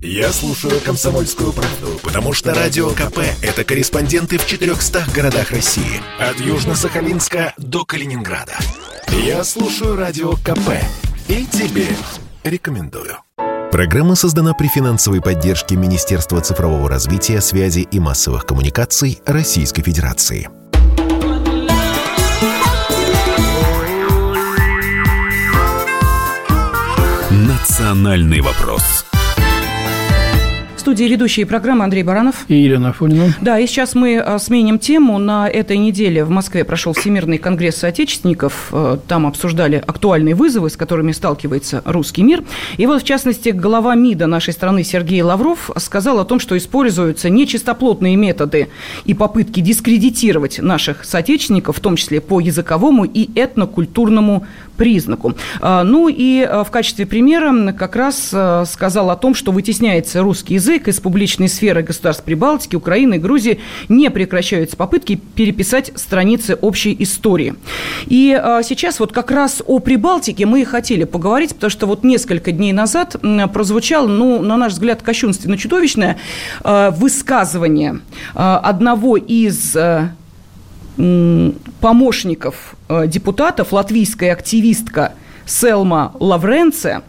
Я слушаю «Комсомольскую правду», потому что «Радио КП» — это корреспонденты в 400 городах России. От Южно-Сахалинска до Калининграда. Я слушаю «Радио КП» и тебе рекомендую. Программа создана при финансовой поддержке Министерства цифрового развития, связи и массовых коммуникаций Российской Федерации. «Национальный вопрос» студии ведущие программы Андрей Баранов. И Елена Афонина. Да, и сейчас мы а, сменим тему. На этой неделе в Москве прошел Всемирный конгресс соотечественников. Э, там обсуждали актуальные вызовы, с которыми сталкивается русский мир. И вот, в частности, глава МИДа нашей страны Сергей Лавров сказал о том, что используются нечистоплотные методы и попытки дискредитировать наших соотечественников, в том числе по языковому и этнокультурному признаку. А, ну и а, в качестве примера как раз сказал о том, что вытесняется русский язык из публичной сферы государств Прибалтики, Украины и Грузии не прекращаются попытки переписать страницы общей истории. И а, сейчас вот как раз о Прибалтике мы и хотели поговорить, потому что вот несколько дней назад прозвучало, ну, на наш взгляд, кощунственно чудовищное а, высказывание а, одного из а, помощников а, депутатов, латвийская активистка Селма Лавренце,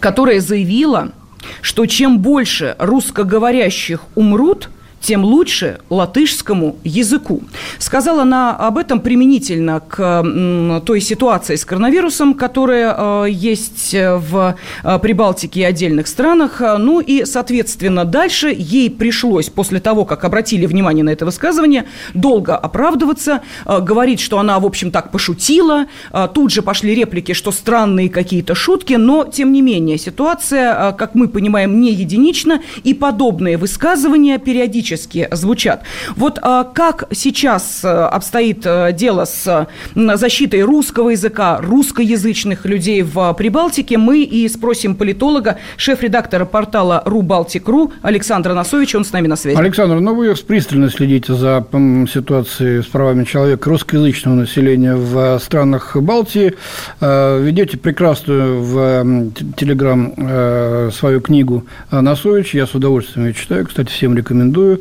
которая заявила, что чем больше русскоговорящих умрут – тем лучше латышскому языку. Сказала она об этом применительно к той ситуации с коронавирусом, которая э, есть в э, Прибалтике и отдельных странах. Ну и, соответственно, дальше ей пришлось, после того, как обратили внимание на это высказывание, долго оправдываться, э, говорить, что она, в общем, так пошутила. Тут же пошли реплики, что странные какие-то шутки, но, тем не менее, ситуация, как мы понимаем, не единична, и подобные высказывания периодически критически звучат. Вот а, как сейчас э, обстоит э, дело с защитой русского языка, русскоязычных людей в Прибалтике, мы и спросим политолога, шеф-редактора портала РуБалтик.ру Александра Носовича, он с нами на связи. Александр, ну вы пристально следите за ситуацией с правами человека русскоязычного населения в странах Балтии, э, ведете прекрасную в Телеграм свою книгу Носович, я с удовольствием ее читаю, кстати, всем рекомендую.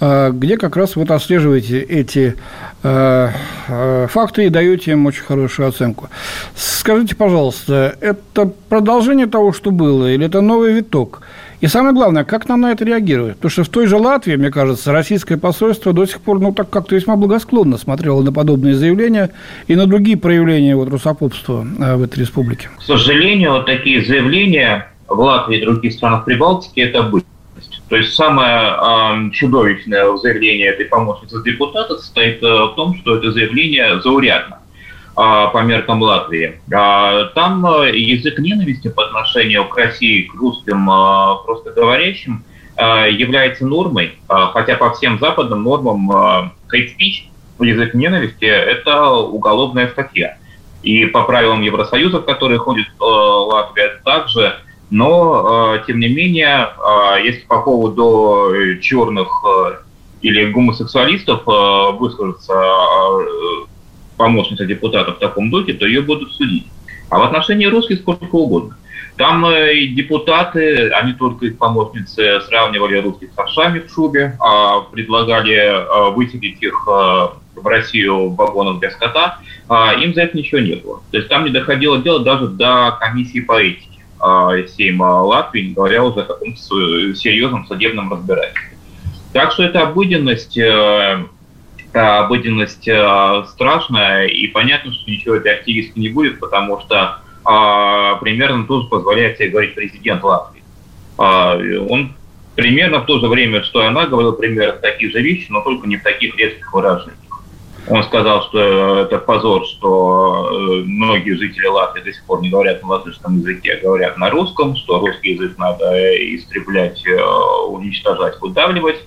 Э, где как раз вот отслеживаете эти э, э, факты и даете им очень хорошую оценку. Скажите, пожалуйста, это продолжение того, что было, или это новый виток? И самое главное, как нам на это реагировать? Потому что в той же Латвии, мне кажется, российское посольство до сих пор, ну, так как-то весьма благосклонно смотрело на подобные заявления и на другие проявления вот русофобства в этой республике. К сожалению, вот такие заявления в Латвии и других странах Прибалтики – это были. То есть самое э, чудовищное заявление этой помощницы депутата состоит э, в том, что это заявление заурядно э, по меркам Латвии. Э, там э, язык ненависти по отношению к России, к русским э, говорящим э, является нормой, э, хотя по всем западным нормам э, hate speech, язык ненависти, это уголовная статья. И по правилам Евросоюза, в которые ходит э, Латвия, также но, э, тем не менее, э, если по поводу э, черных или гомосексуалистов выскажется помощница депутата в таком духе, то ее будут судить. А в отношении русских сколько угодно. Там и депутаты, они только их помощницы сравнивали русских с овшами в шубе, а предлагали выселить их в Россию в вагонах для скота. А им за это ничего не было. То есть там не доходило дело даже до комиссии по этике. Сейма Латвии, не говоря уже о каком-то серьезном судебном разбирательстве. Так что это обыденность, э, обыденность э, страшная, и понятно, что ничего активистки не будет, потому что а, примерно тоже позволяет себе говорить президент Латвии. А, он примерно в то же время, что и она говорила примерно такие же вещи, но только не в таких резких выражениях. Он сказал, что это позор, что э, многие жители Латвии до сих пор не говорят на латышском языке, а говорят на русском, что русский язык надо истреблять, э, уничтожать, выдавливать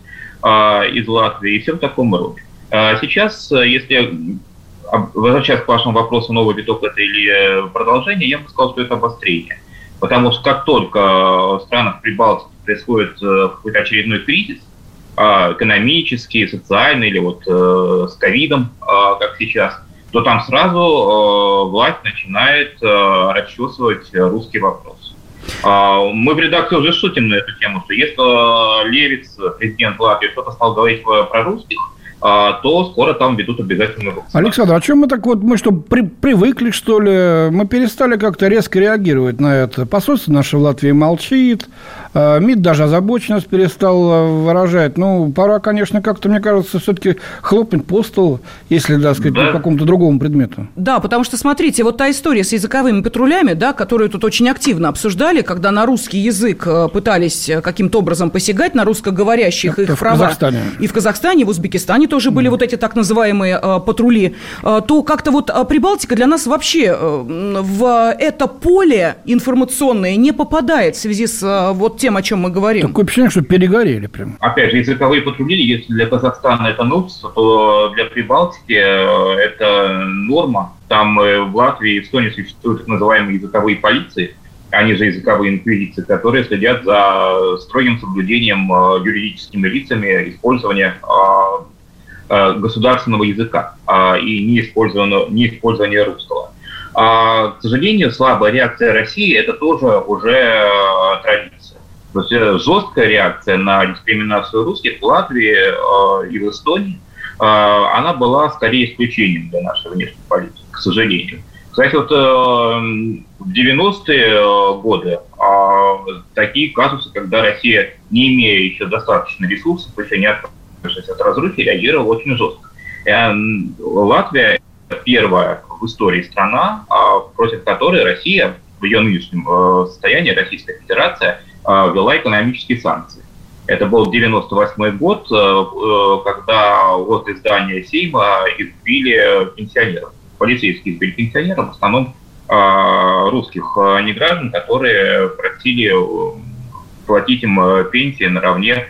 а, из Латвии и все в таком роде. А сейчас, если возвращаясь к вашему вопросу, новый виток это или продолжение, я бы сказал, что это обострение. Потому что как только в странах Прибалтики происходит э, какой-то очередной кризис, экономические, социальные, или вот э, с ковидом, а, как сейчас, то там сразу э, власть начинает э, расчесывать русский вопрос. Мы в редакции уже шутим на эту тему, что если Левиц, президент Латвии, что-то стал говорить про русских, а, то скоро там ведут обязательно вакцинацию. Александр, а чем мы так вот, мы что, при, привыкли, что ли? Мы перестали как-то резко реагировать на это. Посольство наше в Латвии молчит, а, МИД даже озабоченность перестал а, выражать. Ну, пора, конечно, как-то, мне кажется, все-таки хлопнуть по столу, если, так сказать, да. по какому-то другому предмету. Да, потому что, смотрите, вот та история с языковыми патрулями, да, которую тут очень активно обсуждали, когда на русский язык э, пытались э, каким-то образом посягать, на русскоговорящих их права. В Казахстане. И в Казахстане, и в Узбекистане тоже были вот эти так называемые э, патрули, э, то как-то вот Прибалтика для нас вообще в это поле информационное не попадает в связи с вот тем, о чем мы говорим. Такое впечатление, что перегорели прям. Опять же, языковые патрули, если для Казахстана это новшество, то для Прибалтики это норма. Там в Латвии и Эстонии существуют так называемые языковые полиции, они же языковые инквизиции, которые следят за строгим соблюдением юридическими лицами использования Э, государственного языка а, и не использования, не использования русского. А, к сожалению, слабая реакция России – это тоже уже э, традиция. Э, жесткая реакция на дискриминацию русских в Латвии и в Эстонии, она была скорее исключением для нашей внешней политики, к сожалению. Кстати, вот в 90-е годы такие казусы, когда Россия, не имея еще достаточно ресурсов, еще не от разрухи реагировал очень жестко. Э, Латвия первая в истории страна, а, против которой Россия в ее нынешнем э, состоянии, Российская Федерация, э, ввела экономические санкции. Это был 98 год, когда вот здания Сейма избили пенсионеров. Полицейские избили пенсионеров, в основном русских неграждан, которые просили платить им пенсии наравне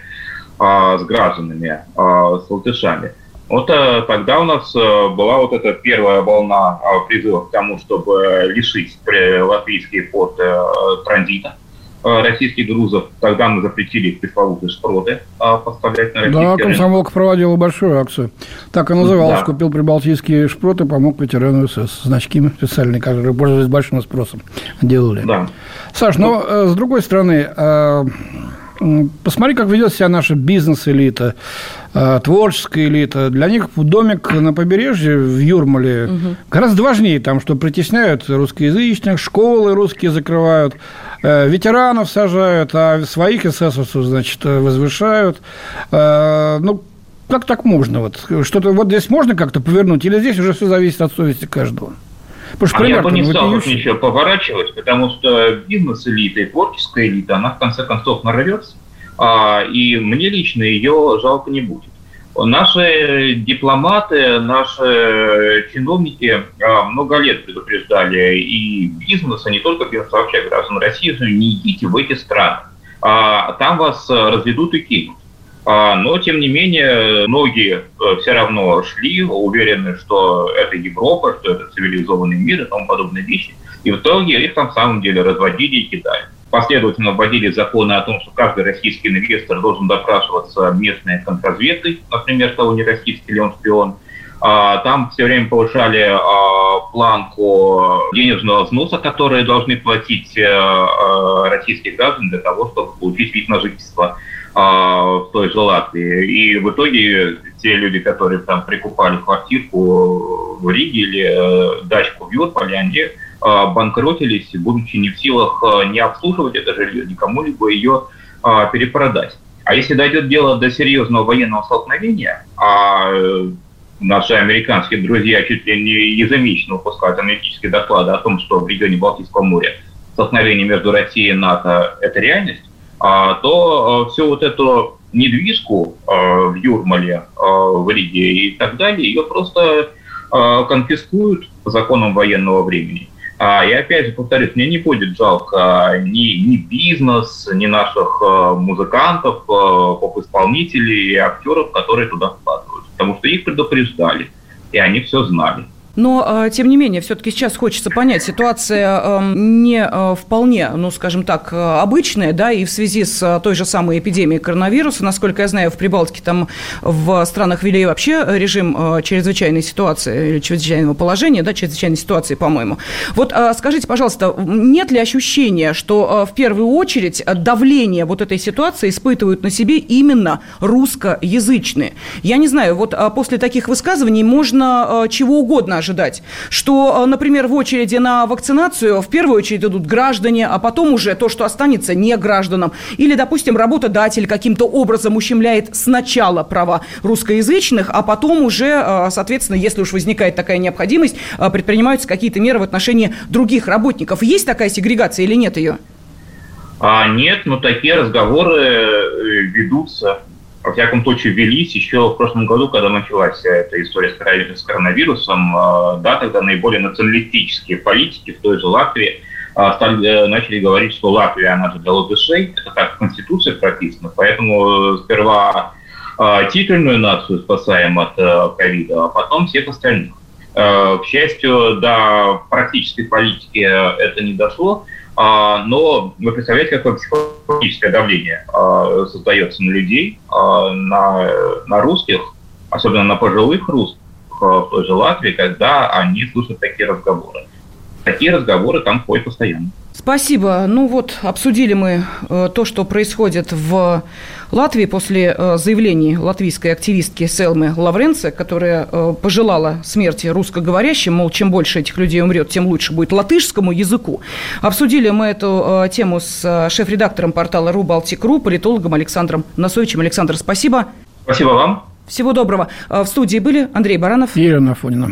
а, с гражданами, а, с латышами. Вот а, тогда у нас а, была вот эта первая волна а, призывов к тому, чтобы лишить латвийский порт а, транзита российских грузов. Тогда мы запретили пресловутые шпроты а, поставлять на российский Да, комсомолка проводила большую акцию. Так и называлась. Да. Купил прибалтийские шпроты, помог ветерану СС. Значки специальные, которые пользовались большим спросом. Делали. Да. Саш, но э, с другой стороны, Посмотри, как ведет себя наша бизнес-элита, э, творческая элита. Для них домик на побережье в Юрмале угу. гораздо важнее, там, что притесняют русскоязычных, школы русские закрывают, э, ветеранов сажают, а своих эсэсовцев, значит, возвышают. Э, ну, как так можно? Вот, что-то вот здесь можно как-то повернуть, или здесь уже все зависит от совести каждого? Потому что а я бы не стал тут ничего поворачивать, потому что бизнес-элита и творческая элита, она в конце концов нарвется, а, и мне лично ее жалко не будет. Наши дипломаты, наши чиновники а, много лет предупреждали и бизнес, а не только бизнес, а вообще граждан России, что не идите в эти страны. А, там вас разведут и кинут. А, но, тем не менее, многие э, все равно шли, уверены, что это Европа, что это цивилизованный мир и тому подобные вещи. И в итоге их там в самом деле разводили и кидали. Последовательно вводили законы о том, что каждый российский инвестор должен допрашиваться местной контрразведкой, например, того, не российский ли он шпион. А, там все время повышали а, планку денежного взноса, которые должны платить э, российские граждане для того, чтобы получить вид на жительство. А, в той же Латвии. И в итоге те люди, которые там прикупали квартирку в Риге или э, дачку в Юрполе, они а, банкротились, будучи не в силах а, не обслуживать это жилье, никому либо ее перепродать. А если дойдет дело до серьезного военного столкновения, а э, наши американские друзья чуть ли не ежемесячно выпускают аналитические доклады о том, что в регионе Балтийского моря столкновение между Россией и НАТО – это реальность, а, то а, всю вот эту недвижку а, в Юрмале, в Риге и так далее, ее просто конфискуют по законам военного времени. И опять же повторюсь, мне не будет жалко ни, ни бизнес, ни наших музыкантов, поп-исполнителей и актеров, которые туда вкладывают. Потому что их предупреждали, и они все знали. Но, э, тем не менее, все-таки сейчас хочется понять, ситуация не э, вполне, ну, скажем так, обычная, да, и в связи с той же самой эпидемией коронавируса, насколько я знаю, в Прибалтике там в странах ввели вообще режим чрезвычайной ситуации или чрезвычайного положения, да, чрезвычайной ситуации, по-моему. Вот скажите, пожалуйста, нет ли ощущения, что в первую очередь давление вот этой ситуации испытывают на себе именно русскоязычные? Я не знаю, вот после таких высказываний можно чего угодно ожидать. Что, например, в очереди на вакцинацию в первую очередь идут граждане, а потом уже то, что останется не гражданам. Или, допустим, работодатель каким-то образом ущемляет сначала права русскоязычных, а потом уже, соответственно, если уж возникает такая необходимость, предпринимаются какие-то меры в отношении других работников. Есть такая сегрегация или нет ее? А, нет, но такие разговоры э, ведутся во всяком случае, велись еще в прошлом году, когда началась эта история с коронавирусом. А, да, тогда наиболее националистические политики в той же Латвии а, стали, э, начали говорить, что Латвия, она же для латышей, это так в Конституции прописано, поэтому э, сперва титульную нацию спасаем от э, ковида, а потом всех остальных. К счастью, до практической политики это не дошло, но вы представляете, какое психологическое давление а, создается на людей, а, на, на русских, особенно на пожилых русских в той же Латвии, когда они слушают такие разговоры. Такие разговоры там ходят постоянно. Спасибо. Ну вот, обсудили мы э, то, что происходит в Латвии после э, заявлений латвийской активистки Селмы Лавренце, которая э, пожелала смерти русскоговорящим, мол, чем больше этих людей умрет, тем лучше будет латышскому языку. Обсудили мы эту тему с шеф-редактором портала РУ-Балтик.ру, политологом Александром Носовичем. Александр, спасибо. Спасибо вам. Всего доброго. В студии были Андрей Баранов и Ирина Афонина.